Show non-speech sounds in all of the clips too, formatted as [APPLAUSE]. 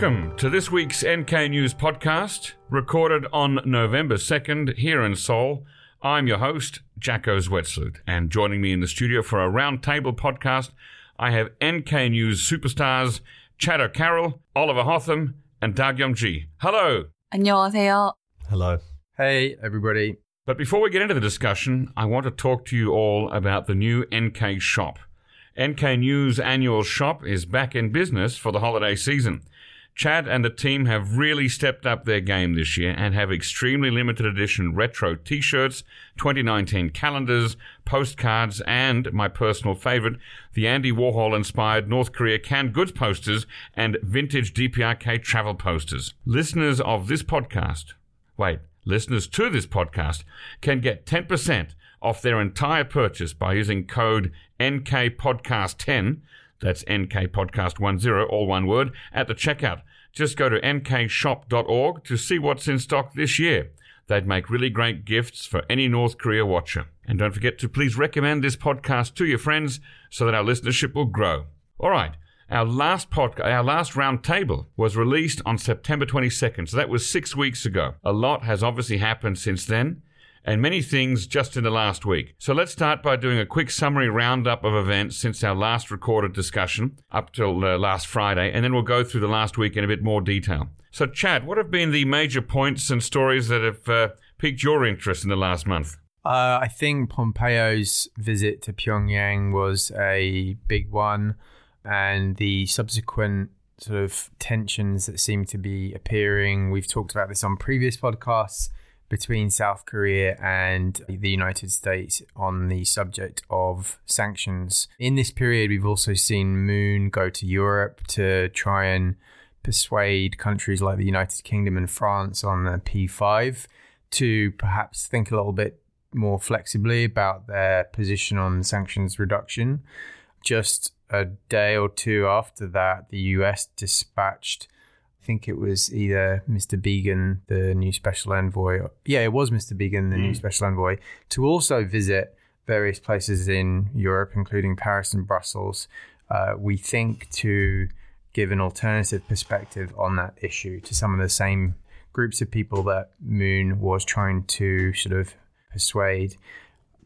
Welcome to this week's NK News podcast, recorded on November 2nd here in Seoul. I'm your host, Jacco Zwetsloot, and joining me in the studio for a roundtable podcast, I have NK News superstars Chad O'Carroll, Oliver Hotham, and Dagyum Ji. Hello. 안녕하세요. Hello. Hey, everybody. But before we get into the discussion, I want to talk to you all about the new NK shop. NK News annual shop is back in business for the holiday season. Chad and the team have really stepped up their game this year and have extremely limited edition retro t shirts, 2019 calendars, postcards, and my personal favorite, the Andy Warhol inspired North Korea canned goods posters and vintage DPRK travel posters. Listeners of this podcast, wait, listeners to this podcast can get 10% off their entire purchase by using code NKPodcast10. That's NKPodcast10, all one word, at the checkout. Just go to nkshop.org to see what's in stock this year. They'd make really great gifts for any North Korea watcher. And don't forget to please recommend this podcast to your friends so that our listenership will grow. All right. Our last podcast, our last round table was released on September 22nd, so that was six weeks ago. A lot has obviously happened since then, and many things just in the last week. So let's start by doing a quick summary roundup of events since our last recorded discussion up till uh, last Friday, and then we'll go through the last week in a bit more detail. So, Chad, what have been the major points and stories that have uh, piqued your interest in the last month? Uh, I think Pompeo's visit to Pyongyang was a big one, and the subsequent sort of tensions that seem to be appearing. We've talked about this on previous podcasts between South Korea and the United States on the subject of sanctions. In this period, we've also seen Moon go to Europe to try and persuade countries like the United Kingdom and France on the P5 to perhaps think a little bit more flexibly about their position on sanctions reduction. Just a day or two after that, the US dispatched, I think it was either Mr. Biegun, the new special envoy. Yeah, it was Mr. Biegun, the mm. new special envoy, to also visit various places in Europe, including Paris and Brussels. Uh, we think to give an alternative perspective on that issue to some of the same groups of people that Moon was trying to sort of persuade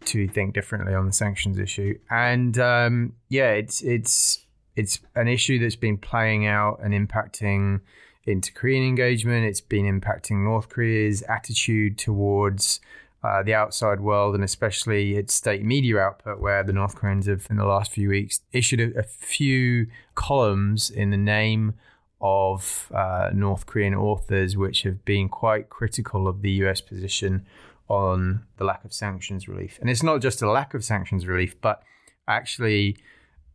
to think differently on the sanctions issue. And um, yeah, it's it's it's an issue that's been playing out and impacting into Korean engagement. It's been impacting North Korea's attitude towards uh, the outside world and especially its state media output, where the North Koreans have, in the last few weeks, issued a, a few columns in the name of uh, North Korean authors, which have been quite critical of the US position on the lack of sanctions relief. And it's not just a lack of sanctions relief, but actually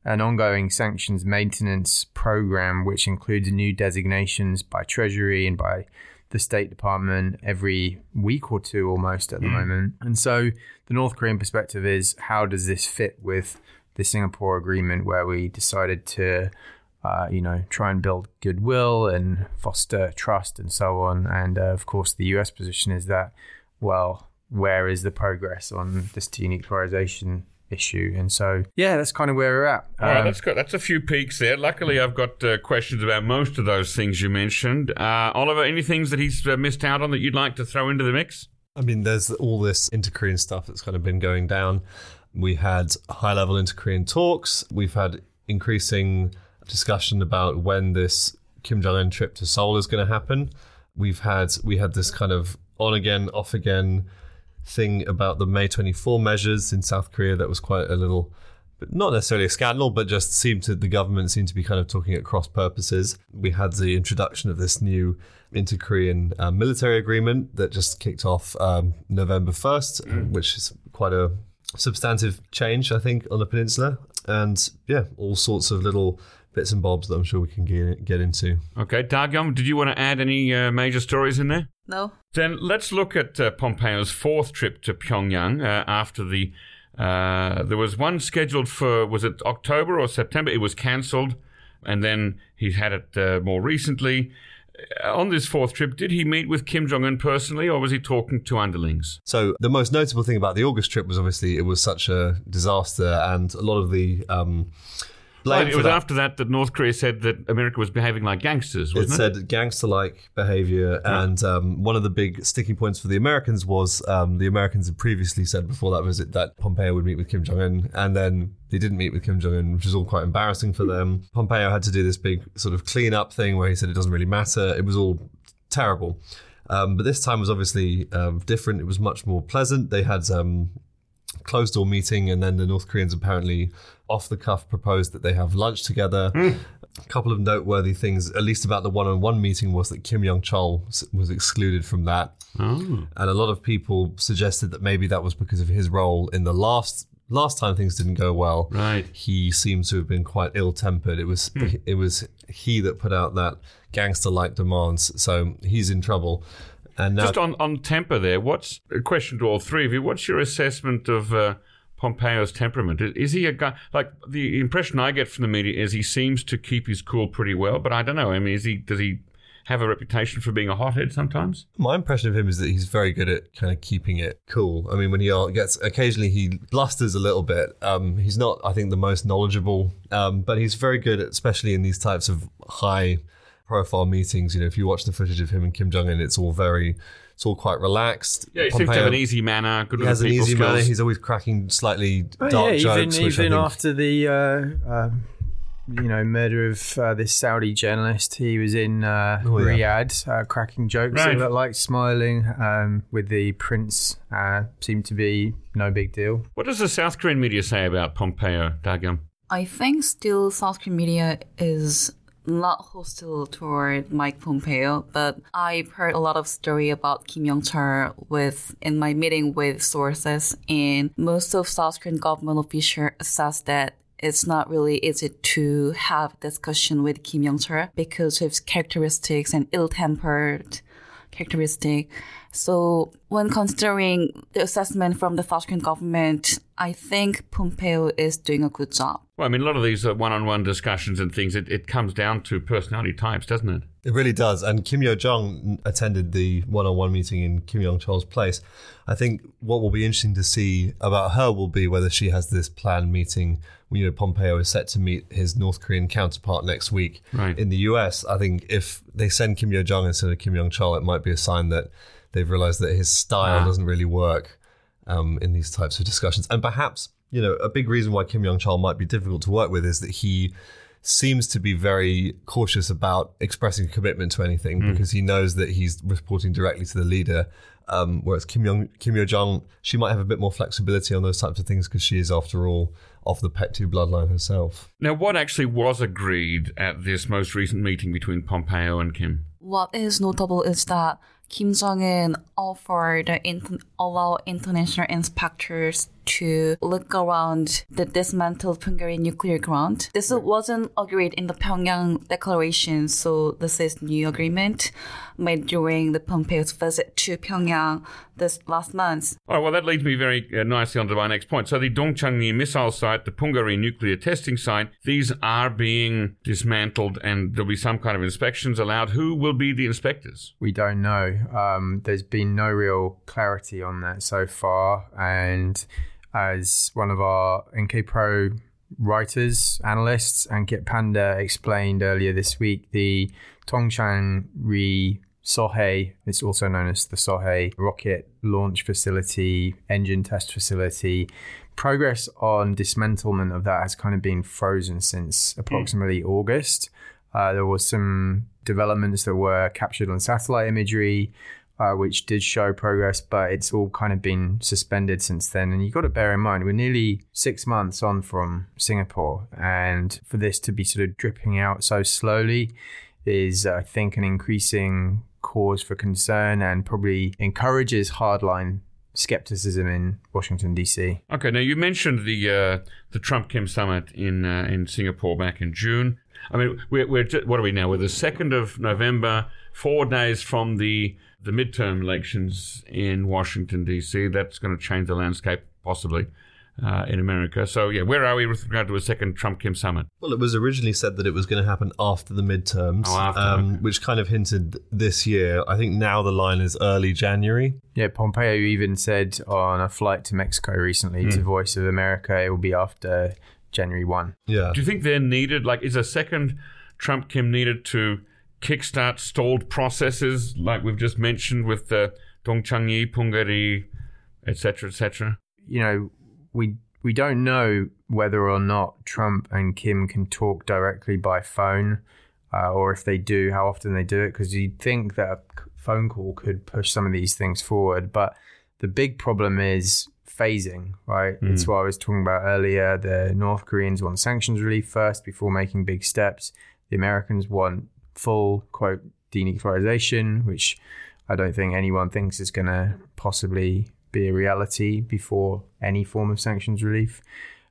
an ongoing sanctions maintenance program, which includes new designations by Treasury and by the State Department every week or two almost at the mm. moment. And so the North Korean perspective is how does this fit with the Singapore agreement where we decided to uh, you know, try and build goodwill and foster trust and so on. And uh, of course, the US position is that, well, where is the progress on this denuclearization issue. And so, yeah, that's kind of where we're at. All um, right, that's good. That's a few peaks there. Luckily, I've got uh, questions about most of those things you mentioned. Uh, Oliver, any things that he's uh, missed out on that you'd like to throw into the mix? I mean, there's all this inter-Korean stuff that's kind of been going down. We had high-level inter-Korean talks. We've had increasing discussion about when this Kim Jong Un trip to Seoul is going to happen. We've had we had this kind of on again, off again thing about the May 24 measures in South Korea that was quite a little, but not necessarily a scandal, but just seemed to the government seemed to be kind of talking at cross purposes. We had the introduction of this new inter-Korean uh, military agreement that just kicked off um, November 1st, mm. which is quite a substantive change, I think, on the peninsula. And yeah, all sorts of little bits and bobs that I'm sure we can get, get into. Okay, Dagyum, did you want to add any uh, major stories in there? No. Then let's look at uh, Pompeo's fourth trip to Pyongyang uh, after the. Uh, there was one scheduled for, was it October or September? It was cancelled. And then he had it uh, more recently. Uh, on this fourth trip, did he meet with Kim Jong un personally, or was he talking to underlings? So the most notable thing about the August trip was obviously it was such a disaster, and a lot of the um, it was that. after that that North Korea said that America was behaving like gangsters, it wasn't it? said gangster-like behavior, and um, one of the big sticking points for the Americans was um, the Americans had previously said before that visit that Pompeo would meet with Kim Jong Un, and then they didn't meet with Kim Jong Un, which was all quite embarrassing for them. Pompeo had to do this big sort of clean-up thing where he said it doesn't really matter. It was all terrible. Um, but this time was obviously um, different. It was much more pleasant. They had um, closed door meeting, and then the North Koreans apparently off the cuff proposed that they have lunch together. Hmm. A couple of noteworthy things, at least about the one on one meeting, was that Kim Yong Chol was excluded from that. Oh. And a lot of people suggested that maybe that was because of his role in the last. Last time things didn't go well, Right. he seems to have been quite ill-tempered. It was hmm. it was he that put out that gangster-like demands, so he's in trouble. And now Just on, on temper there, what's a question to all three of you? What's your assessment of uh, Pompeo's temperament? Is, he a guy like the impression I get from the media is he seems to keep his cool pretty well, but I don't know. I mean, is he does he have a reputation for being a hothead sometimes? My impression of him is that he's very good at kind of keeping it cool. I mean, when he gets occasionally he blusters a little bit. Um, he's not, I think, the most knowledgeable, um, but he's very good, at, especially in these types of high profile meetings. You know, if you watch the footage of him and Kim Jong Un, it's all very, it's all quite relaxed. Yeah, he seems to have an easy manner, good He has an easy skills. manner. He's always cracking slightly Oh, dark yeah, jokes, even even think after the uh, um, you know murder of uh, this Saudi journalist, he was in uh, Oh, yeah. Riyadh uh, cracking jokes. Right. He looked like smiling um, with the prince. Uh, seemed to be no big deal. What does the South Korean media say about Pompeo, Dagyum? I think still South Korean media is not hostile toward Mike Pompeo, but I've heard a lot of story about Kim Yong Chol with in my meeting with sources, and most of South Korean government officials says that it's not really easy to have discussion with Kim Yong Chol because of his characteristics and ill-tempered characteristic. So when considering the assessment from the South Korean government, I think Pompeo is doing a good job. Well, I mean, a lot of these uh, one-on-one discussions and things, it, it comes down to personality types, doesn't it? It really does. And Kim Yo Jong attended the one on one meeting in Kim Yong Chol's place. I think what will be interesting to see about her will be whether she has this planned meeting. You know, Pompeo is set to meet his North Korean counterpart next week Right. in the US. I think if they send Kim Yo Jong instead of Kim Yong Chol, it might be a sign that they've realized that his style Ah. doesn't really work um, in these types of discussions. And perhaps, you know, a big reason why Kim Yong Chol might be difficult to work with is that he seems to be very cautious about expressing commitment to anything because he knows that he's reporting directly to the leader. Um, whereas Kim Yong Kim Yo Jong, she might have a bit more flexibility on those types of things because she is, after all, of the Paektu bloodline herself. Now, what actually was agreed at this most recent meeting between Pompeo and Kim? What is notable is that Kim Jong Un offered allow international inspectors to look around the dismantled Punggye nuclear ground. This wasn't agreed in the Pyongyang declaration, so this is new agreement made during the Pompeo's visit to Pyongyang this last month. All right, well, that leads me very uh, nicely on to my next point. So, the Dongchangni missile site, the Punggye nuclear testing site, these are being dismantled and there'll be some kind of inspections allowed. Who will be the inspectors? We don't know. Um, there's been no real clarity on that so far. And as one of our NK Pro writers, analysts, Ankit Panda explained earlier this week, the Tongchang Ri Sohae, it's also known as the Sohae rocket launch facility, engine test facility. Progress on dismantlement of that has kind of been frozen since approximately August. Uh, there was some developments that were captured on satellite imagery, uh, which did show progress, but it's all kind of been suspended since then. And you've got to bear in mind, we're nearly six months on from Singapore, and for this to be sort of dripping out so slowly is, I think, an increasing cause for concern and probably encourages hardline skepticism in Washington D.C. Okay, now you mentioned the uh, the Trump Kim summit in uh, in Singapore back in June. I mean, we're, we're ju- what are we now? We're the second of November, four days from the the midterm elections in Washington D.C. That's going to change the landscape possibly uh, in America. So yeah, where are we with regard to a second Trump Kim summit? Well, it was originally said that it was going to happen after the midterms, Oh, after, um, okay. which kind of hinted this year. I think now the line is early January. Yeah, Pompeo even said on a flight to Mexico recently to Voice of America, it will be after January 1. Yeah. Do you think they're needed? Like, is a second Trump Kim needed to kickstart stalled processes like we've just mentioned with the Dong Chang-yi, Punggye-ri, etc., etc.? You know, we we don't know whether or not Trump and Kim can talk directly by phone, uh, or if they do, how often they do it. Because you'd think that a phone call could push some of these things forward, but the big problem is phasing, right? Mm. It's what I was talking about earlier. The North Koreans want sanctions relief first before making big steps. The Americans want full quote denuclearization, which I don't think anyone thinks is going to possibly be a reality before any form of sanctions relief.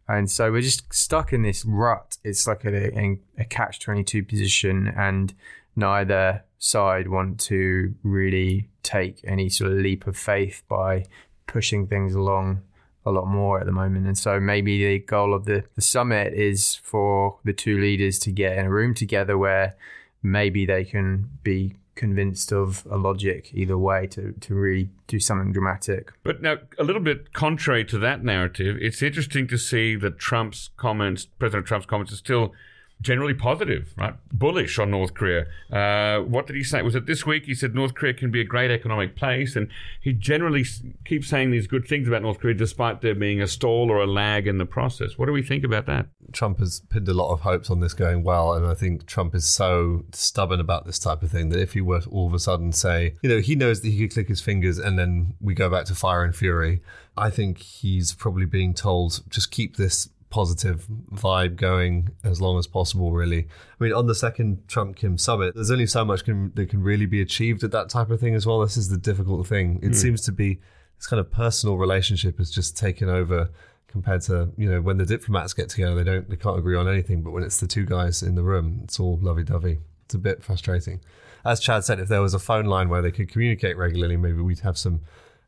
And so we're just stuck in this rut. It's like a, a, catch 22 position, and neither side want to really take any sort of leap of faith by pushing things along a lot more at the moment. And so maybe the goal of the, the summit is for the two leaders to get in a room together where maybe they can be convinced of a logic either way to, to really do something dramatic. But now, a little bit contrary to that narrative, it's interesting to see that Trump's comments, President Trump's comments, are still generally positive, right? Bullish on North Korea. Uh, what did he say? Was it this week? He said North Korea can be a great economic place, and he generally keeps saying these good things about North Korea, despite there being a stall or a lag in the process. What do we think about that? Trump has pinned a lot of hopes on this going well, and I think Trump is so stubborn about this type of thing that if he were to all of a sudden say, you know, he knows that he could click his fingers and then we go back to fire and fury, I think he's probably being told just keep this positive vibe going as long as possible really. I mean on the second trump kim summit there's only so much can, that can really be achieved at that type of thing as well. This is the difficult thing. It hmm. seems to be this kind of personal relationship has just taken over compared to you know when the diplomats get together they don't they can't agree on anything but when it's the two guys in the room it's all lovey-dovey. It's a bit frustrating. As chad said if there was a phone line where they could communicate regularly maybe we'd have some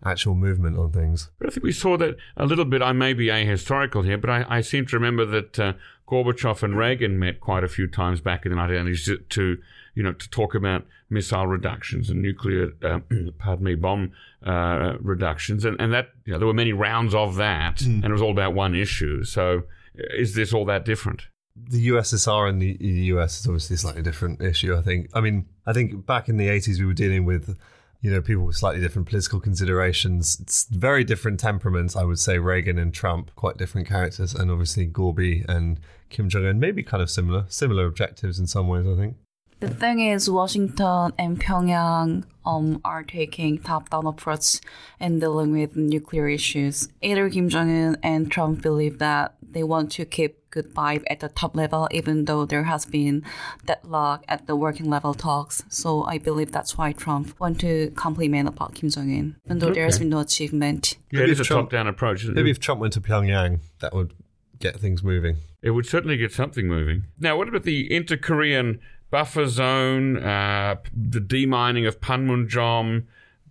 actual movement on things But I think we saw that a little bit. I may be ahistorical here, but I, I seem to remember that uh, Gorbachev and Reagan met quite a few times back in the 1990s to, to you know, to talk about missile reductions and nuclear, uh, [CLEARS THROAT] pardon me, bomb uh, reductions, and and that you know there were many rounds of that, and it was all about one issue. So, is this all that different? the USSR and the, the US is obviously a slightly different issue. I think. I mean, I think back in the eighties we were dealing with, you know, people with slightly different political considerations. It's very different temperaments. I would say Reagan and Trump, quite different characters, and obviously Gorby and Kim Jong Un, maybe kind of similar, similar objectives in some ways. I think. The thing is, Washington and Pyongyang um, are taking top-down approach in dealing with nuclear issues. Either Kim Jong-un and Trump believe that they want to keep good vibe at the top level, even though there has been deadlock at the working level talks. So I believe that's why Trump want to compliment about Kim Jong-un, even though there has been no achievement. Yeah, Maybe it is a if Trump- top-down approach. Maybe it? if Trump went to Pyongyang, that would get things moving. It would certainly get something moving. Now, what about the inter-Korean buffer zone, uh, the demining of Panmunjom,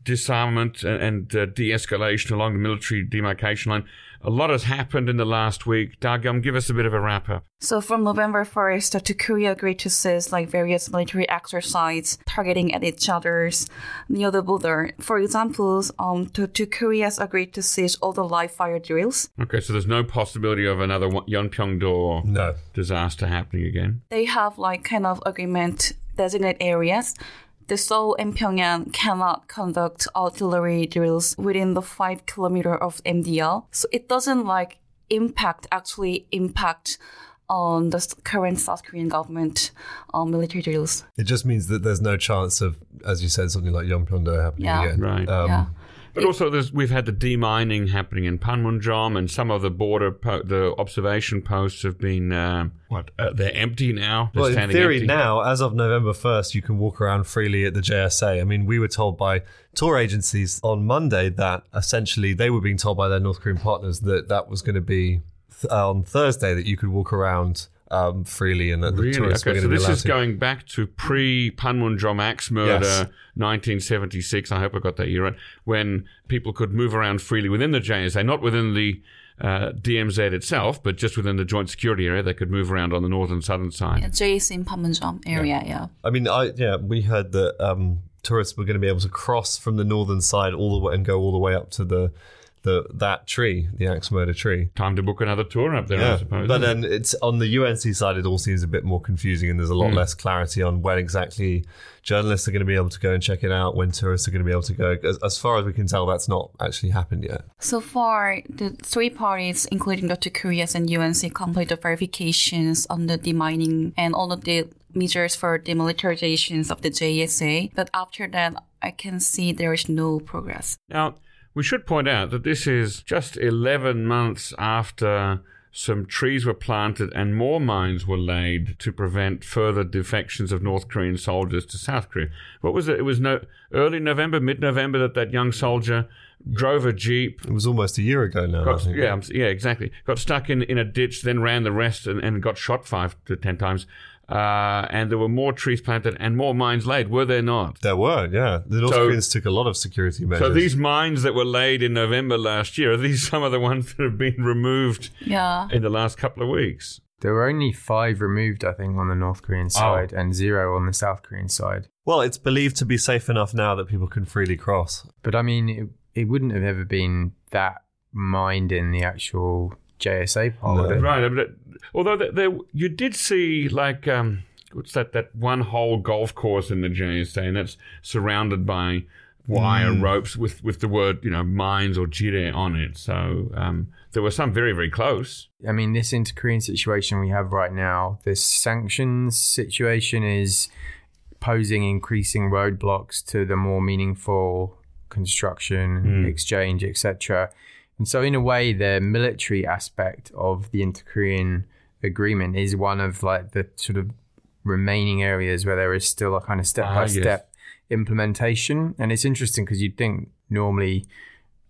disarmament and, and uh, de-escalation along the military demarcation line? A lot has happened in the last week. Dagyum, give us a bit of a wrap-up. So from November 1st, the two Korea agreed to cease like various military exercises targeting at each other's near the border. For example, um, the two Koreas agreed to cease all the live fire drills. Okay, so there's no possibility of another one- Yeonpyeong-do No. disaster happening again. They have like kind of agreement designate areas. The Seoul and Pyongyang cannot conduct artillery drills within the five kilometer of MDL. So it doesn't like impact actually impact on the current South Korean government um, military drills. It just means that there's no chance of, as you said, something like Yeonpyeong-do happening Yeah. again. Right. Um, yeah. But also, there's, we've had the demining happening in Panmunjom, and some of the border, po- the observation posts have been um, what? Uh, they're empty now. They're Well, in theory, empty. now, as of November 1st, you can walk around freely at the JSA. I mean, we were told by tour agencies on Monday that essentially they were being told by their North Korean partners that that was going to be th- on Thursday that you could walk around um, freely and that the Really? tourists were Okay, going so to be this is to. going back to pre Panmunjom axe murder, Yes. 1976. I hope I got that year right. When people could move around freely within the JSA, not within the uh, DMZ itself, but just within the joint security area. They could move around on the northern and southern side. Yeah, JS in Panmunjom area, yeah. I mean, I yeah, we heard that um, tourists were going to be able to cross from the northern side all the way and go all the way up to the the that tree, the axe murder tree. Time to book another tour up there, I suppose. But isn't it? then it's on the UNC side, it all seems a bit more confusing, and there's a lot hmm. less clarity on when exactly journalists are going to be able to go and check it out, when tourists are going to be able to go. As, as far as we can tell, that's not actually happened yet. So far, the three parties, including the two Koreas and UNC, complete the verifications on the demining and all of the measures for demilitarizations of the JSA. But after that, I can see there is no progress. Now, we should point out that this is just 11 months after some trees were planted and more mines were laid to prevent further defections of North Korean soldiers to South Korea. What was it? It was no, early November, mid November that that young soldier drove a Jeep. It was almost a year ago now. Got, yeah, yeah, exactly. Got stuck in, in a ditch, then ran the rest and, and got shot five to ten times. Uh, and there were more trees planted and more mines laid, were there not? There were, yeah. The North So- Koreans took a lot of security measures. So these mines that were laid in November last year, are these [LAUGHS] some of the ones that have been removed Yeah. in the last couple of weeks? There were only five removed, I think, on the North Korean side and zero on the South Korean side. well, it's believed to be safe enough now that people can freely cross. But I mean, it, it wouldn't have ever been that mined in the actual JSA part, No. would it? Right. but, Although there, there, you did see like um, what's that? That one whole golf course in the JSA, and that's surrounded by wire ropes with with the word you know mines or jire on it. So um, there were some very very close. I mean, this inter-Korean situation we have right now, this sanctions situation is posing increasing roadblocks to the more meaningful construction, exchange, etc. And so, in a way, the military aspect of the inter-Korean agreement is one of like the sort of remaining areas where there is still a kind of step-by-step ah, implementation. And it's interesting because you'd think normally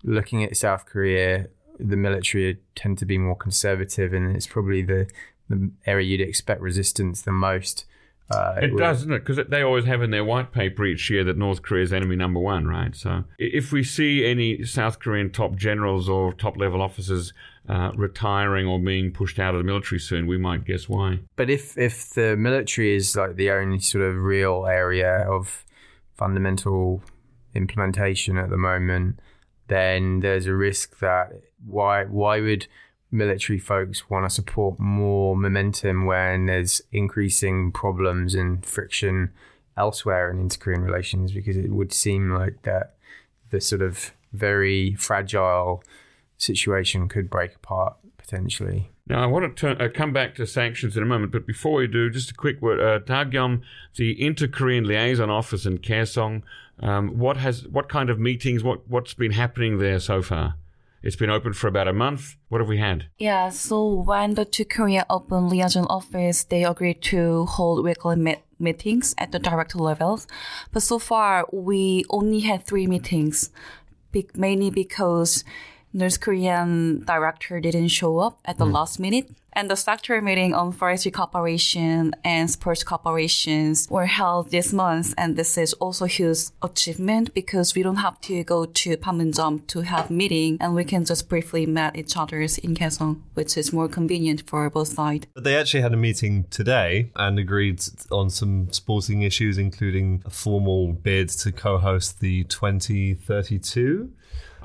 looking at South Korea, the military tend to be more conservative, and it's probably the, the area you'd expect resistance the most. Uh, It would- does, doesn't it? Because they always have in their white paper each year that North Korea is enemy number one, right? So if we see any South Korean top generals or top level officers uh, retiring or being pushed out of the military soon, we might guess why. But if if the military is like the only sort of real area of fundamental implementation at the moment, then there's a risk that why why would military folks want to support more momentum when there's increasing problems and friction elsewhere in inter-Korean relations? Because it would seem like that the sort of very fragile situation could break apart potentially. Now, I want to turn, uh, come back to sanctions in a moment, but before we do, just a quick word. Uh, Dagyum, the Inter-Korean Liaison Office in Kaesong, um, what has, what kind of meetings, what, what's been happening there so far? It's been open for about a month. What have we had? Yeah, so when the two Korea open liaison office, they agreed to hold weekly meet- meetings at the director levels. But so far, we only had three meetings, mainly because North Korean director didn't show up at the hmm. last minute. And the sector meeting on forestry cooperation and sports cooperations were held this month. And this is also huge achievement because we don't have to go to Panmunjom to have meeting and we can just briefly meet each other in Kaesong, which is more convenient for both sides. But they actually had a meeting today and agreed on some sporting issues, including a formal bid to co-host the 2032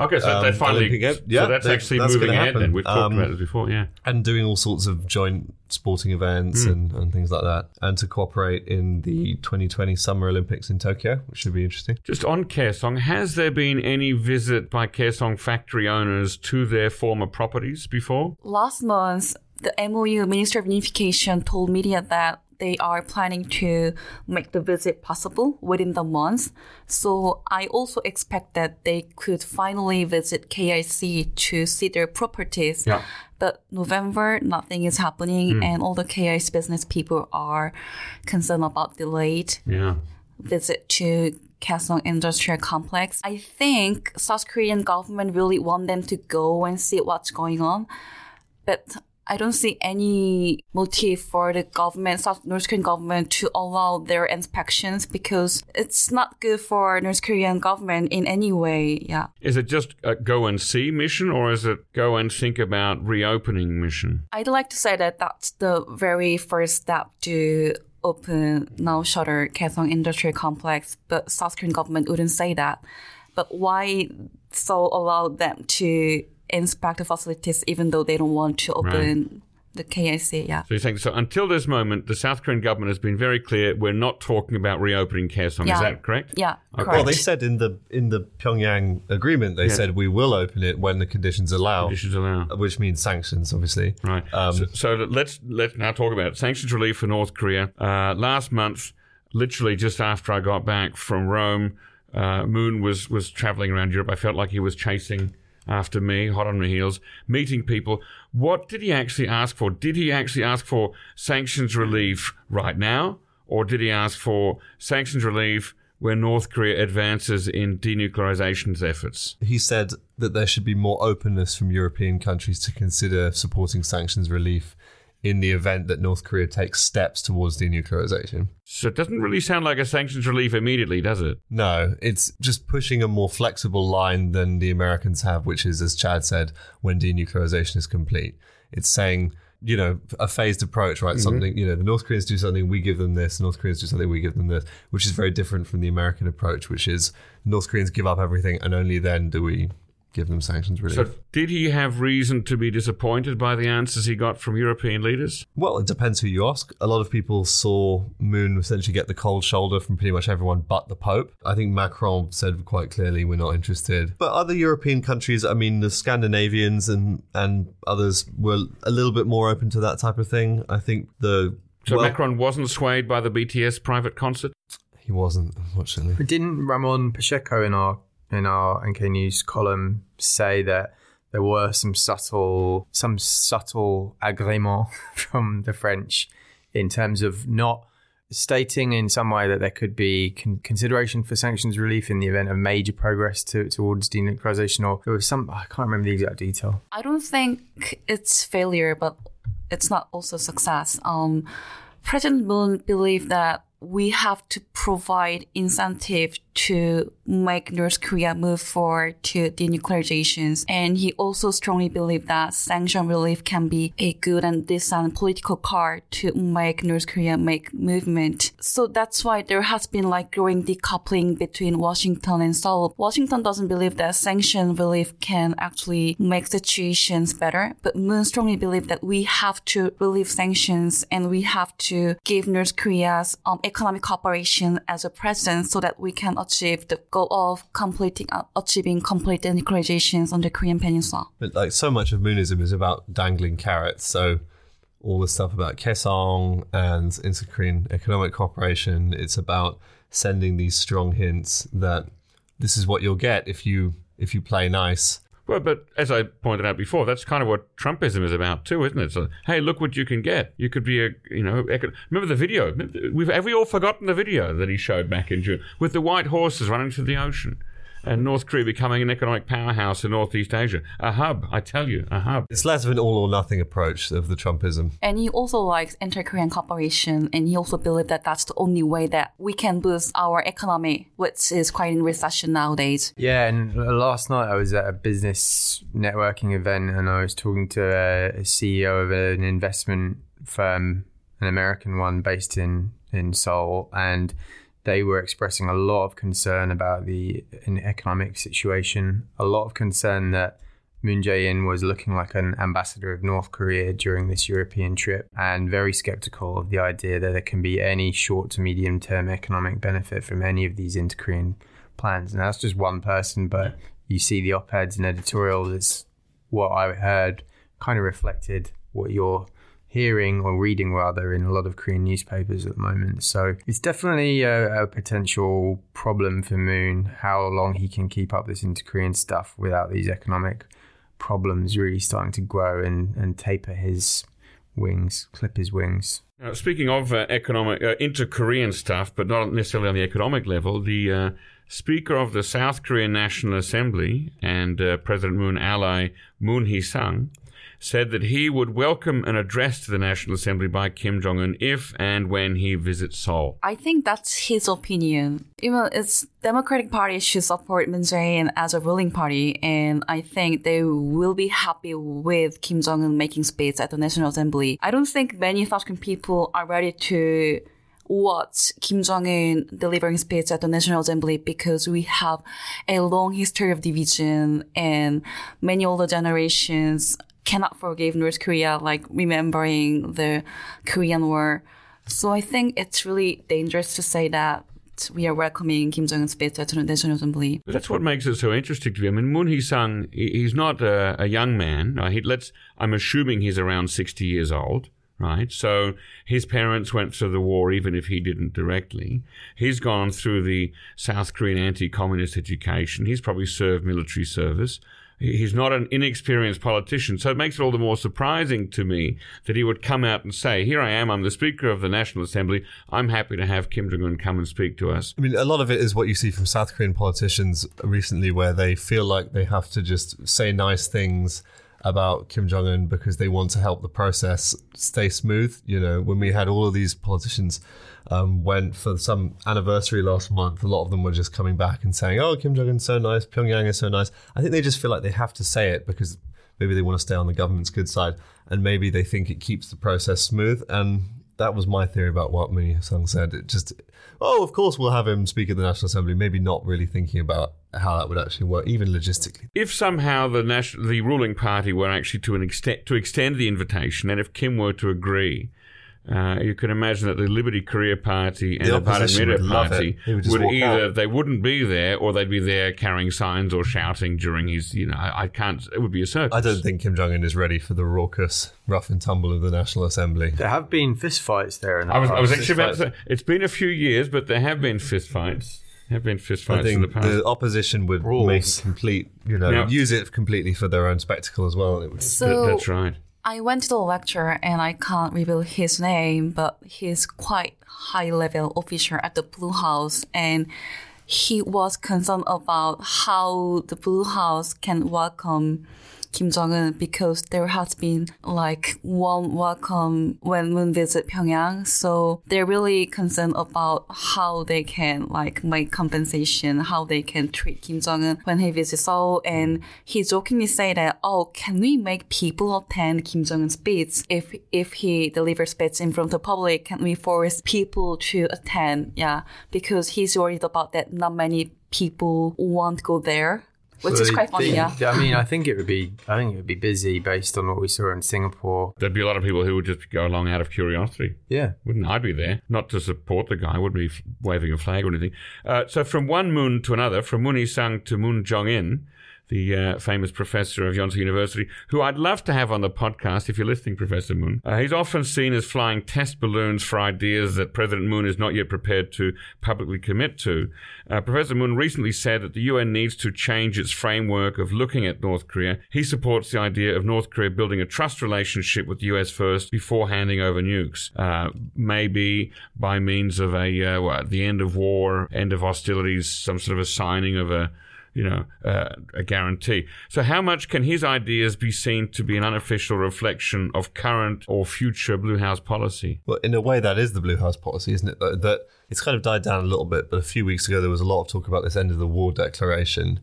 Okay, so Um, they finally, Olympic Games. so Yeah, that's they- actually that's moving gonna ahead then. We've talked Um, about this before, yeah. and doing all sorts of joint sporting events and, and things like that, and to cooperate in the 2020 Summer Olympics in Tokyo, which should be interesting. Just on Kaesong, has there been any visit by Kaesong factory owners to their former properties before? Last month, the MOU Minister of Unification told media that they are planning to make the visit possible within the month. So I also expect that they could finally visit KIC to see their properties. Yeah. But November, nothing is happening, hmm. and all the KIC business people are concerned about delayed Yeah. visit to Kaesong Industrial Complex. I think South Korean government really want them to go and see what's going on, but I don't see any motive for the government, South North Korean government, to allow their inspections because it's not good for North Korean government in any way. Yeah. Is it just a go and see mission or is it go and think about reopening mission? I'd like to say that that's the very first step to open now shutter Kaesong Industrial Complex, but South Korean government wouldn't say that. But why so allowed them to inspect the facilities even though they don't want to open the KIC. Yeah. So you're saying so until this moment, the South Korean government has been very clear. We're not talking about reopening Kaesong. Yeah. Is that correct? Yeah, Okay. correct. Well, they said in the in the Pyongyang agreement, they said we will open it when the conditions allow, Conditions allow. which means sanctions, obviously. Right. Um, so, so let's let's now talk about it. sanctions relief for North Korea. Uh, last month, literally just after I got back from Rome, uh, Moon was was traveling around Europe. I felt like he was chasing after me, hot on my heels, meeting people. What did he actually ask for? Did he actually ask for sanctions relief right now, or did he ask for sanctions relief when North Korea advances in denuclearization efforts? He said that there should be more openness from European countries to consider supporting sanctions relief in the event that North Korea takes steps towards denuclearization. So it doesn't really sound like a sanctions relief immediately, does it? No, it's just pushing a more flexible line than the Americans have, which is, as Chad said, when denuclearization is complete. It's saying, you know, a phased approach, right? Mm-hmm. Something, you know, the North Koreans do something, we give them this, the North Koreans do something, we give them this, which is very different from the American approach, which is North Koreans give up everything and only then do we give them sanctions relief. So, did he have reason to be disappointed by the answers he got from European leaders? Well, it depends who you ask. A lot of people saw Moon essentially get the cold shoulder from pretty much everyone but the Pope. I think Macron said quite clearly we're not interested. But other European countries, I mean, the Scandinavians and and others were a little bit more open to that type of thing. I think the So, well, Macron wasn't swayed by the BTS private concert? he wasn't, unfortunately. But didn't Ramon Pacheco in our in our NK News column say that there were some subtle some subtle agrément [LAUGHS] from the French in terms of not stating in some way that there could be con- consideration for sanctions relief in the event of major progress to, towards denuclearization or there was some I can't remember the exact detail. I don't think it's failure, but it's not also success. Um, President Moon believed that we have to provide incentive to make North Korea move forward to denuclearizations. And he also strongly believed that sanction relief can be a good and decent political card to make North Korea make movement. So that's why there has been like growing decoupling between Washington and Seoul. Washington doesn't believe that sanction relief can actually make situations better, but Moon strongly believe that we have to relieve sanctions and we have to give North Korea's um, economic cooperation as a presence so that we can achieve the goal of completing uh, achieving complete denuclearizations on the Korean Peninsula. But like so much of Moonism is about dangling carrots. So all the stuff about Kaesong and inter-Korean economic cooperation, it's about sending these strong hints that this is what you'll get if you if you play nice. Well, but as I pointed out before, that's kind of what Trumpism is about too, isn't it? So, hey, look what you can get. You could be a, you know, eco- remember the video? We've have we all forgotten the video that he showed back in June with the white horses running through the ocean and North Korea becoming an economic powerhouse in Northeast Asia, a hub. I tell you, a hub. It's less of an all or nothing approach of the Trumpism. And he also likes inter-Korean cooperation, and he also believes that that's the only way that we can boost our economy, which is quite in recession nowadays. Yeah, and last night I was at a business networking event and I was talking to a, a CEO of an investment firm, an American one based in, in Seoul, and they were expressing a lot of concern about the economic situation, a lot of concern that Moon Jae-in was looking like an ambassador of North Korea during this European trip and very skeptical of the idea that there can be any short to medium term economic benefit from any of these inter-Korean plans. And that's just one person, but you see the op-eds and editorials, it's what I heard kind of reflected what you're hearing or reading rather in a lot of Korean newspapers at the moment. So it's definitely a, a potential problem for Moon how long he can keep up this inter-Korean stuff without these economic problems really starting to grow and, and taper his wings, clip his wings. Now, speaking of uh, economic, uh, inter-Korean stuff, but not necessarily on the economic level, the uh, Speaker of the South Korean National Assembly and uh, President Moon ally Moon Hee-sang said that he would welcome an address to the National Assembly by Kim Jong Un if and when he visits Seoul. I think that's his opinion. Even it's Democratic Party should support Moon Jae-in as a ruling party, and I think they will be happy with Kim Jong Un making speech at the National Assembly. I don't think many South Korean people are ready to watch Kim Jong Un delivering speech at the National Assembly because we have a long history of division and many older generations cannot forgive North Korea, like remembering the Korean War. So I think it's really dangerous to say that we are welcoming Kim Jong Un's speech at the National Assembly. That's what makes it so interesting to me. I mean, Moon Hee-sang, he's not a, a young man. He, let's, I'm assuming he's around 60 years old right? So his parents went through the war even if he didn't directly. He's gone through the South Korean anti communist education. He's probably served military service. He's not an inexperienced politician, so it makes it all the more surprising to me that he would come out and say, Here I am, I'm the Speaker of the National Assembly. I'm happy to have Kim Jong un come and speak to us. I mean, a lot of it is what you see from South Korean politicians recently, where they feel like they have to just say nice things about Kim Jong Un because they want to help the process stay smooth. You know, when we had all of these politicians um, went for some anniversary last month, a lot of them were just coming back and saying, "Oh, Kim Jong Un's so nice, Pyongyang is so nice." I think they just feel like they have to say it because maybe they want to stay on the government's good side, and maybe they think it keeps the process smooth. And that was my theory about what Moon Hee-sang said. It just, oh, of course we'll have him speak at the National Assembly, maybe not really thinking about how that would actually work, even logistically. If somehow the national, the ruling party were actually to an extent to extend the invitation, and if Kim were to agree, uh, you can imagine that the Liberty Korea Party and the, the Party Party would, would either out. they wouldn't be there or they'd be there carrying signs or shouting during his. You know, I, I can't. It would be a circus. I don't think Kim Jong Un is ready for the raucous rough and tumble of the National Assembly. There have been fistfights there. In I was, I was actually about to say it's been a few years, but there have been fistfights have been fistfights in the past. The opposition would Rules. make complete, you know, yep. use it completely for their own spectacle as well. so, that's right. I went to the lecture and I can't reveal his name, but he's quite high level official at the Blue House. And he was concerned about how the Blue House can welcome Kim Jong Un because there has been like warm welcome when Moon visit Pyongyang. So they're really concerned about how they can like make compensation, how they can treat Kim Jong Un when he visits Seoul. And he jokingly say that, oh, can we make people attend Kim Jong Un's speech if if he delivers speech in front of the public? Can we force people to attend? Yeah, because he's worried about that. Not many people want to go there which so is quite funny. yeah, I mean, I think it would be, I think it would be busy based on what we saw in Singapore. There'd be a lot of people who would just go along out of curiosity. Yeah, wouldn't I be there? Not to support the guy, wouldn't be waving a flag or anything. Uh, so from one moon to another, from Moon Hee-sang to Moon Jong-in, the uh, famous professor of Yonsei University, who I'd love to have on the podcast if you're listening, Professor Moon. Uh, he's often seen as flying test balloons for ideas that President Moon is not yet prepared to publicly commit to. Uh, Professor Moon recently said that the UN needs to change its framework of looking at North Korea. He supports the idea of North Korea building a trust relationship with the US first before handing over nukes, uh, maybe by means of a uh, what, the end of war, end of hostilities, some sort of a signing of a you know, uh, a guarantee. So, how much can his ideas be seen to be an unofficial reflection of current or future Blue House policy? Well, in a way, that is the Blue House policy, isn't it? That, that it's kind of died down a little bit, but a few weeks ago there was a lot of talk about this end of the war declaration.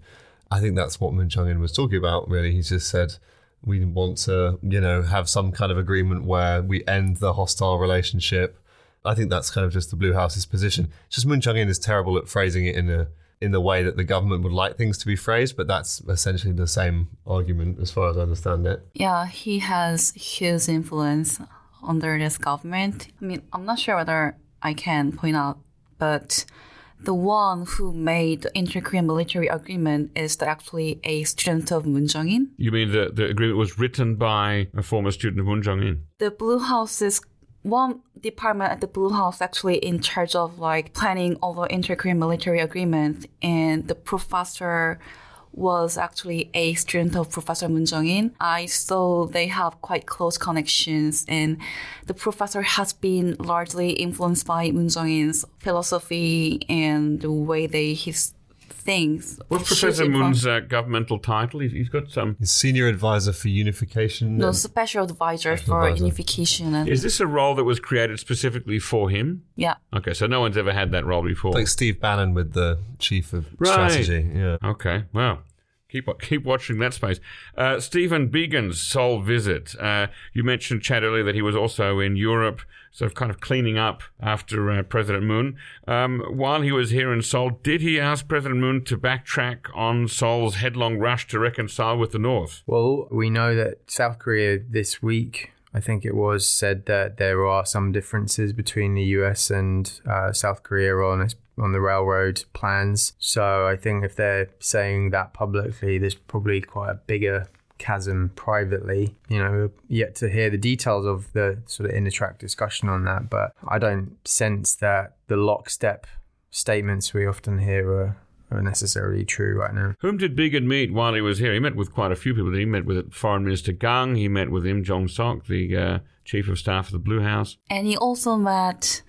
I think that's what Moon Jong In was talking about. Really, he just said we want to, you know, have some kind of agreement where we end the hostile relationship. I think that's kind of just the Blue House's position. It's just Moon Jong In is terrible at phrasing it in a in the way that the government would like things to be phrased, but that's essentially the same argument as far as I understand it. Yeah, he has huge influence under this government. I mean, I'm not sure whether I can point out, but the one who made the inter-Korean military agreement is actually a student of Moon Jong-in. You mean the, the agreement was written by a former student of Moon Jong-in? The Blue House's one department at the Blue House actually in charge of like planning all the inter-Korean military agreements, and the professor was actually a student of Professor Moon Jong-in. I saw they have quite close connections, and the professor has been largely influenced by Moon Jong-in's philosophy and the way they his things. What's Professor Moon's uh, governmental title? He's, he's got some. He's senior advisor for unification. No, special advisor special for advisor. unification. And Is this a role that was created specifically for him? Yeah. Okay, so no one's ever had that role before. Like Steve Bannon with the chief of right. strategy. Yeah. Okay. Well, keep keep watching that space. Uh, Stephen Biegun's Seoul visit. Uh, you mentioned Chad earlier that he was also in Europe, sort of kind of cleaning up after uh, President Moon. Um, while he was here in Seoul, did he ask President Moon to backtrack on Seoul's headlong rush to reconcile with the North? Well, we know that South Korea this week I think it was said that there are some differences between the US and uh, South Korea on on the railroad plans. So I think if they're saying that publicly, there's probably quite a bigger chasm privately. You know, we'll yet to hear the details of the sort of inner track discussion on that, but I don't sense that the lockstep statements we often hear are are necessarily true right now. Whom did Biegun meet while he was here? He met with quite a few people. He met with Foreign Minister Gang. He met with Im Jong Sok, the uh, chief of staff of the Blue House. And he also met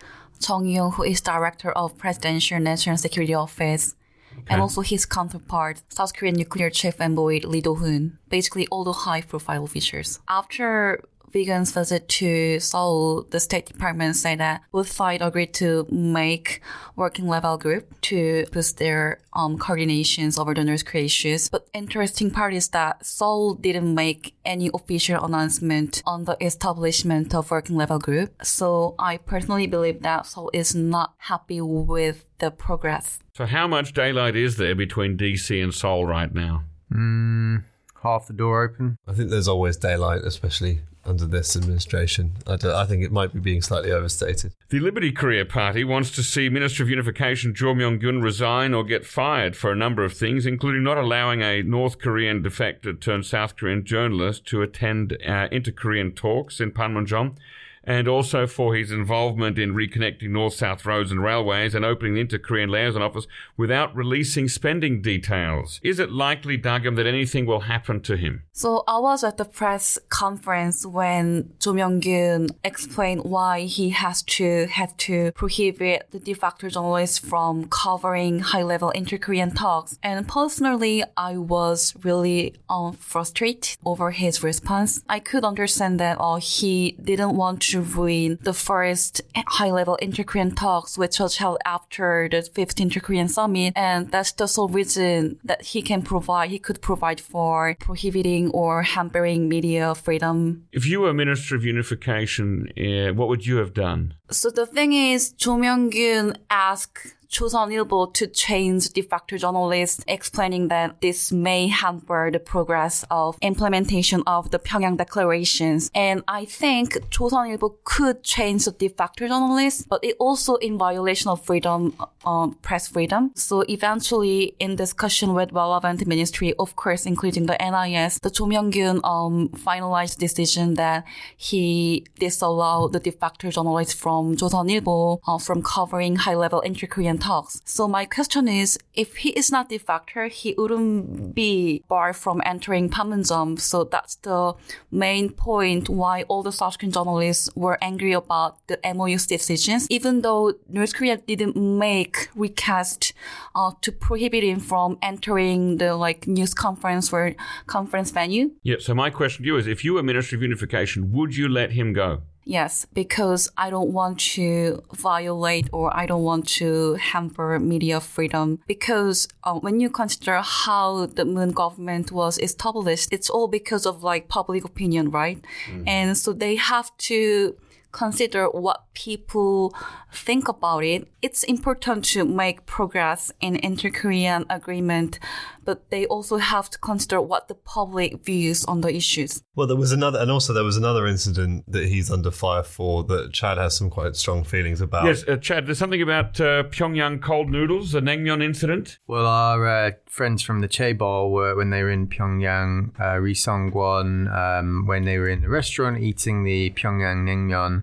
Chung Yong, who is director of Presidential National Security Office. Okay. And also his counterpart, South Korean nuclear chief envoy Lee Do-hoon. Basically, all the high-profile officials. After Biegun's visit to Seoul, the State Department said that both sides agreed to make working level group to boost their um, coordinations over the North Korea issues. But interesting part is that Seoul didn't make any official announcement on the establishment of working level group. So I personally believe that Seoul is not happy with the progress. So how much daylight is there between DC and Seoul right now? Mm, half the door open. I think there's always daylight, especially under this administration. I, I, think it might be being slightly overstated. The Liberty Korea Party wants to see Minister of Unification Jo Myung-gun resign or get fired for a number of things, including not allowing a North Korean defector turned South Korean journalist to attend uh, inter-Korean talks in Panmunjom and also for his involvement in reconnecting north-south roads and railways and opening the inter-Korean liaison office without releasing spending details. Is it likely, Dagyum, that anything will happen to him? So I was at the press conference when Jo Myung-gun explained why he has to had to prohibit the de facto journalists from covering high-level inter-Korean talks. And personally, I was really um, frustrated over his response. I could understand that uh, he didn't want to ruin the first high-level inter-Korean talks, which was held after the fifth inter-Korean summit, and that's the sole reason that he can provide, he could provide for prohibiting or hampering media freedom. If you were Minister of Unification, uh, what would you have done? So the thing is, Jo Myung-gun asked Chosun Ilbo to change de facto journalists, explaining that this may hamper the progress of implementation of the Pyongyang declarations. And I think Chosun Ilbo could change the de facto journalists, but it also in violation of freedom, um, press freedom. So eventually, in discussion with relevant ministry, of course, including the NIS, the Cho Myung-gyun um, finalized decision that he disallowed the de facto journalists from Joseon Ilbo uh, from covering high-level inter-Korean talks. So my question is, if he is not the factor, he wouldn't be barred from entering Panmunjom. So that's the main point why all the South Korean journalists were angry about the MOU's decisions, even though North Korea didn't make request uh, to prohibit him from entering the like news conference or conference venue. Yeah. So my question to you is, if you were Minister of Unification, would you let him go? Yes, because I don't want to violate or I don't want to hamper media freedom. Because uh, when you consider how the Moon government was established, it's all because of like public opinion, right? Mm. And so they have to consider what people think about it. It's important to make progress in inter-Korean agreement, but they also have to consider what the public views on the issues. Well, there was another, and also there was another incident that he's under fire for that Chad has some quite strong feelings about. Yes, uh, Chad, there's something about uh, Pyongyang cold noodles, the naengmyeon incident. Well, our uh, friends from the Chaebol were when they were in Pyongyang, uh, Ri Sung-kwon, um, when they were in the restaurant eating the Pyongyang naengmyeon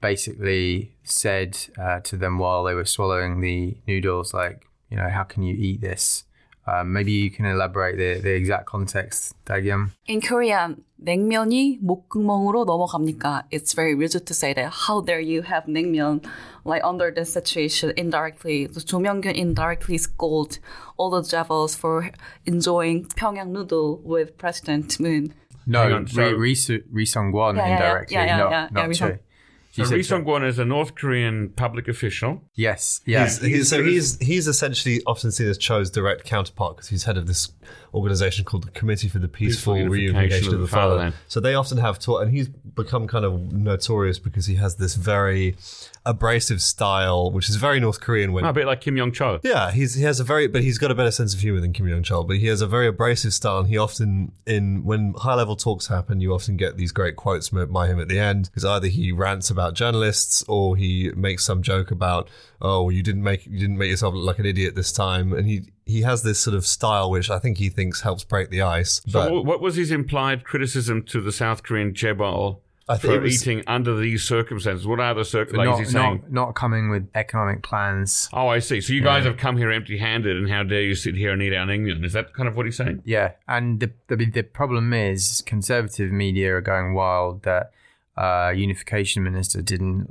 basically said uh, to them while they were swallowing the noodles, like, you know, how can you eat this? Um, maybe you can elaborate the, the exact context, Dagyam. In Korean, 냉면이 목구멍으로 넘어갑니까? It's very rigid to say that. How dare you have 냉면 like under this situation indirectly? So Jo Myung-gun indirectly scolded all the devils for enjoying Pyongyang noodle with President Moon. No, Ri, Ri, Ri Sung-kwon yeah, indirectly, yeah, yeah, not, yeah, not yeah, so Ri so. Sung-kwon is a North Korean public official. Yes, yeah. He's, he's, so he's he's essentially often seen as Cho's direct counterpart because he's head of this organization called the Committee for the Peaceful, Peaceful Unification Reunification of of the the Fatherland. Fatherland. So they often have taught, and he's become kind of notorious because he has this very abrasive style, which is very North Korean. When Oh, a bit like Kim Yong Chol. yeah, he's he has a very, but he's got a better sense of humor than Kim Yong Chol. But he has a very abrasive style, and he often in when high level talks happen, you often get these great quotes by him at the end because either he rants about journalists or he makes some joke about, oh, you didn't make you didn't make yourself look like an idiot this time, and he he has this sort of style which I think he thinks helps break the ice. So, what was his implied criticism to the South Korean Chaebol I think for was- eating under these circumstances? What are the circumstances? not, not, not coming with economic plans. Oh, I see. So you guys have come here empty-handed, and how dare you sit here and eat our England? Is that kind of what he's saying? Yeah, and the, the the problem is conservative media are going wild that uh, unification minister didn't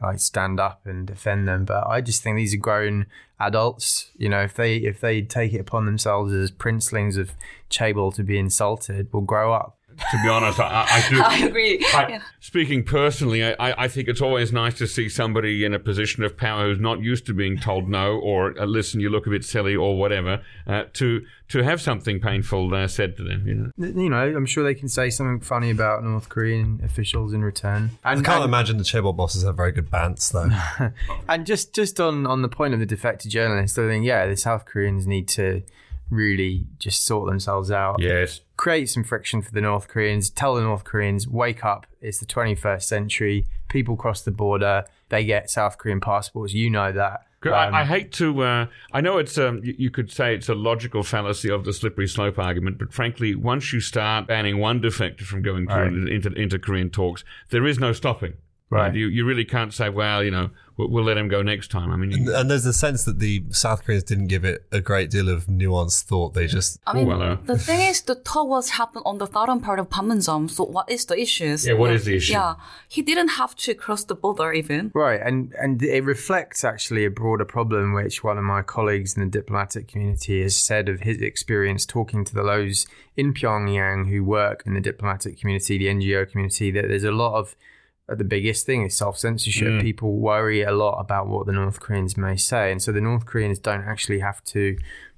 like stand up and defend them. But I just think these are grown adults. You know, if they if they take it upon themselves as princelings of Chaebol to be insulted, will grow up. To be honest, I, I, I do. [LAUGHS] I agree. I, Yeah. Speaking personally, I, I I think it's always nice to see somebody in a position of power who's not used to being told no or uh, listen, you look a bit silly or whatever, uh, to to have something painful uh, said to them. You know, You know, I'm sure they can say something funny about North Korean officials in return. I can't and- imagine the Chaebol bosses have very good bants though. [LAUGHS] And just just on on the point of the defected journalists, I think yeah, the South Koreans need to really just sort themselves out. yes. Create some friction for the North Koreans. Tell the North Koreans, wake up! It's the 21st century. People cross the border. They get South Korean passports. You know that. Um, I, I hate to. Uh, I know it's. Um, you, you could say it's a logical fallacy of the slippery slope argument, but frankly, once you start banning one defector from going Right. into, into Korean talks, there is no stopping. Right. You you really can't say, well, you know, we'll, we'll let him go next time. I mean, you, and there's a sense that the South Koreans didn't give it a great deal of nuanced thought. They just I mean, well, uh, the thing is, the talk was happened on the southern part of Panmunjom. So, what is the issue? Yeah, what is the issue? Yeah, he didn't have to cross the border even. Right, and and it reflects actually a broader problem, which one of my colleagues in the diplomatic community has said of his experience talking to the Lows in Pyongyang who work in the diplomatic community, the NGO community. That there's a lot of the biggest thing is self censorship. People worry a lot about what the North Koreans may say, and so the North Koreans don't actually have to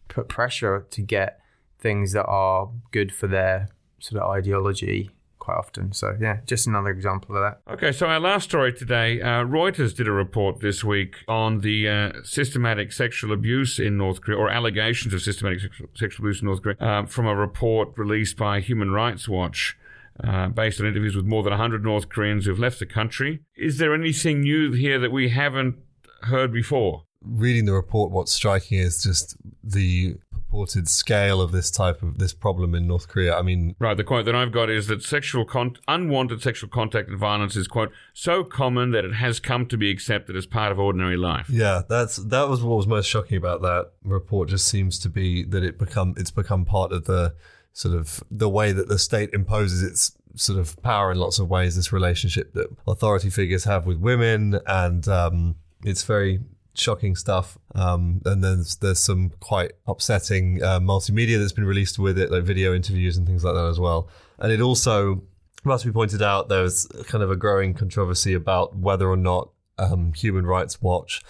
put pressure to get things that are good for their sort of ideology quite often. So yeah, just another example of that. Okay, so our last story today uh, Reuters did a report this week on the uh, systematic sexual abuse in North Korea, or allegations of systematic sexual, sexual abuse in North Korea, um, from a report released by Human Rights Watch. Uh, based on interviews with more than 100 North Koreans who've left the country. Is there anything new here that we haven't heard before? reading the report, what's striking is just the purported scale of this type of this problem in North Korea. I mean, Right, the quote that I've got is that sexual con- unwanted sexual contact and violence is quote so common that it has come to be accepted as part of ordinary life. yeah, that's that was what was most shocking about that report. Just seems to be that it become it's become part of the sort of the way that the state imposes its sort of power in lots of ways. This relationship that authority figures have with women, and um, it's very shocking stuff. Um, and then there's, there's some quite upsetting uh, multimedia that's been released with it, like video interviews and things like that as well. And it also must be pointed out there's kind of a growing controversy about whether or not um, Human Rights Watch.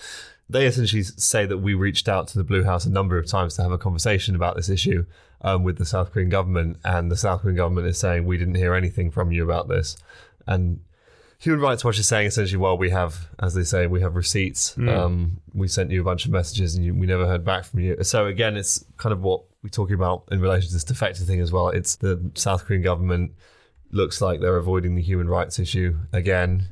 They essentially say that we reached out to the Blue House a number of times to have a conversation about this issue um, with the South Korean government, and the South Korean government is saying we didn't hear anything from you about this. And Human Rights Watch is saying essentially, well, we have, as they say, we have receipts. Um, we sent you a bunch of messages, and you, we never heard back from you. So again, it's kind of what we're talking about in relation to this defective thing as well. It's the South Korean government looks like they're avoiding the human rights issue again.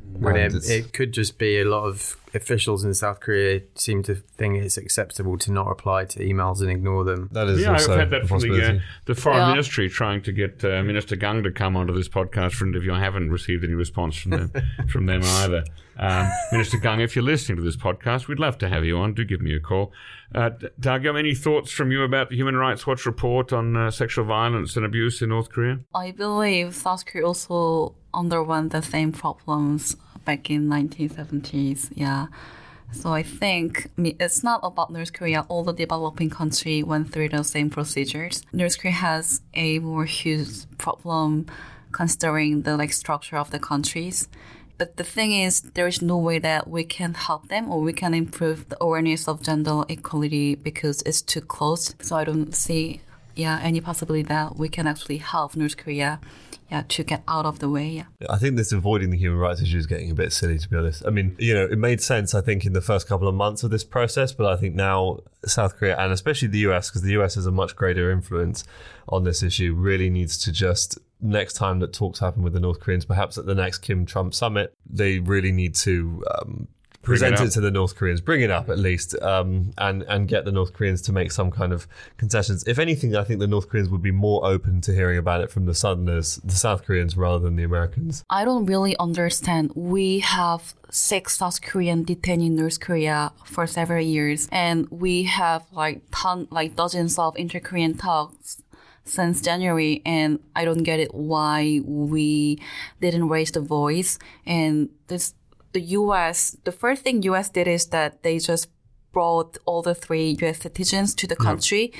It could just be a lot of officials in South Korea seem to think it's acceptable to not reply to emails and ignore them. that is Yeah, I've also had that from the, uh, the foreign Yeah. ministry trying to get uh, Minister Gung to come onto this podcast for an interview. I haven't received any response from them [LAUGHS] from them either. Um, Minister Gung, if you're listening to this podcast, we'd love to have you on. Do give me a call. Uh, D- Dagyum, any thoughts from you about the Human Rights Watch report on uh, sexual violence and abuse in North Korea? I believe South Korea also underwent the same problems back in 1970s. Yeah. So I think it's not about North Korea. All the developing country went through the same procedures. North Korea has a more huge problem considering the like structure of the countries. But the thing is, there is no way that we can help them or we can improve the awareness of gender equality because it's too close. So I don't see, yeah, any possibility that we can actually help North Korea, yeah, to get out of the way. Yeah. I think this avoiding the human rights issue is getting a bit silly, to be honest. I mean, you know, it made sense, I think, in the first couple of months of this process, but I think now South Korea and especially the US, because the US has a much greater influence on this issue, really needs to just next time that talks happen with the North Koreans, perhaps at the next Kim Trump summit, they really need to um, present it it, to the North Koreans, bring it up at least, um, and and get the North Koreans to make some kind of concessions. If anything, I think the North Koreans would be more open to hearing about it from the Southerners, the South Koreans, rather than the Americans. I don't really understand. We have six South Korean detained in North Korea for several years, and we have like ton, like dozens of inter-Korean talks since January, and I don't get it why we didn't raise the voice. And this, the U.S. The first thing U.S. did is that they just brought all the three U.S. citizens to the country.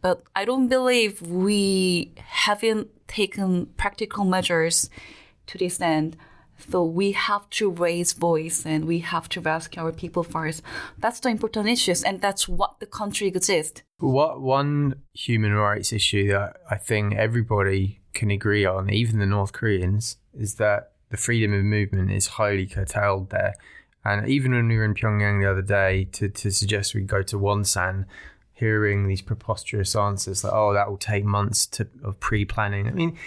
But I don't believe we haven't taken practical measures to this end. So we have to raise voice and we have to rescue our people first. That's the important issues, and that's what the country exists. What one human rights issue that I think everybody can agree on, even the North Koreans, is that the freedom of movement is highly curtailed there. And even when we were in Pyongyang the other day to, to suggest we go to Wonsan, hearing these preposterous answers like, "Oh, that will take months to, of pre-planning." I mean,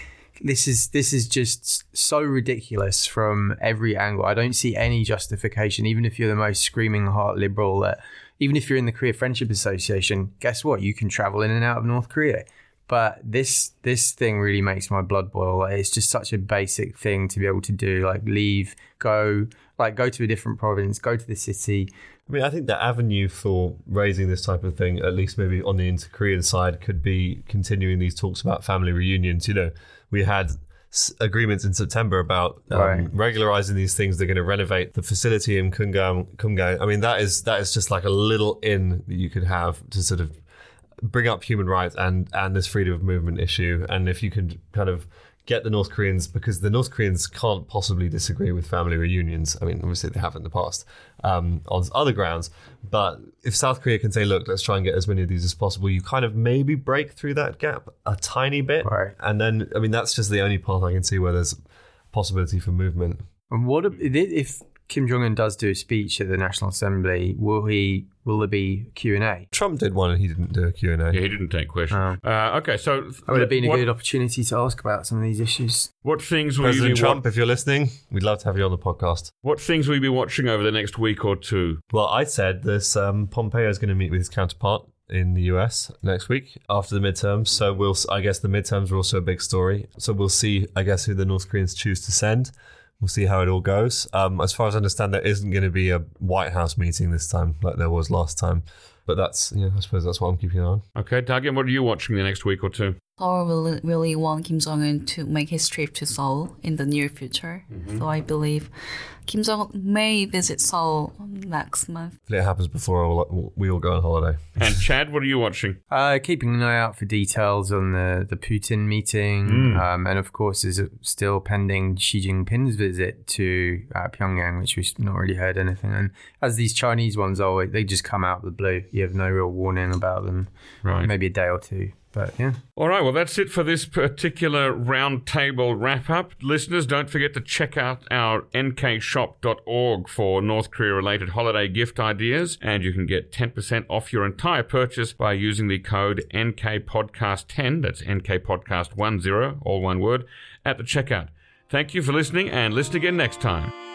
this is this is just so ridiculous from every angle. I don't see any justification, even if you're the most screaming heart liberal. That even if you're in the Korea Friendship Association, guess what? You can travel in and out of North Korea. But this this thing really makes my blood boil. Like, it's just such a basic thing to be able to do. Like leave, go, like go to a different province, go to the city. I mean, I think the avenue for raising this type of thing, at least maybe on the inter-Korean side, could be continuing these talks about family reunions. You know, we had s- agreements in September about um, Right. regularizing these things. They're going to renovate the facility in Kumgang. Kumgang. I mean, that is that is just like a little in that you could have to sort of bring up human rights and and this freedom of movement issue. And if you can kind of get the North Koreans, because the North Koreans can't possibly disagree with family reunions. I mean, obviously they have in the past um, on other grounds. But if South Korea can say, look, let's try and get as many of these as possible, you kind of maybe break through that gap a tiny bit. Right. And then, I mean, that's just the only path I can see where there's possibility for movement. And what if- if Kim Jong Un does do a speech at the National Assembly? Will he? Will there be Q and A? Trump did one and he didn't do a Q&A. Yeah, he didn't take questions. Uh, okay, so That would have been a what, good opportunity to ask about some of these issues. what things will you President be Trump, wa- if you're listening, we'd love to have you on the podcast. what things will you be watching over the next week or two? Well, I said this. Um, Pompeo is going to meet with his counterpart in the US next week after the midterms. So we'll. I guess the midterms are also a big story. So we'll see. I guess who the North Koreans choose to send. We'll see how it all goes. Um, as far as I understand, there isn't going to be a White House meeting this time like there was last time. But that's yeah. I suppose that's what I'm keeping an eye on. Okay, Dagyum, what are you watching the next week or two? Seoul really, really want Kim Jong Un to make his trip to Seoul in the near future. So I believe Kim Jong Un may visit Seoul next month. Hopefully it happens before all- we all go on holiday. And Chad, what are you watching? [LAUGHS] Uh, keeping an eye out for details on the, the Putin meeting. Mm. Um, and of course, is still pending Xi Jinping's visit to uh, Pyongyang, which we've not really heard anything. And as these Chinese ones are, they just come out of the blue. You have no real warning about them. Right. Maybe a day or two. But yeah. All right, well, that's it for this particular roundtable wrap up. Listeners, don't forget to check out our nkshop.org for North Korea related holiday gift ideas, and you can get 10% off your entire purchase by using the code NKPodcast10, that's NKPodcast10, all one word, at the checkout. Thank you for listening, and listen again next time.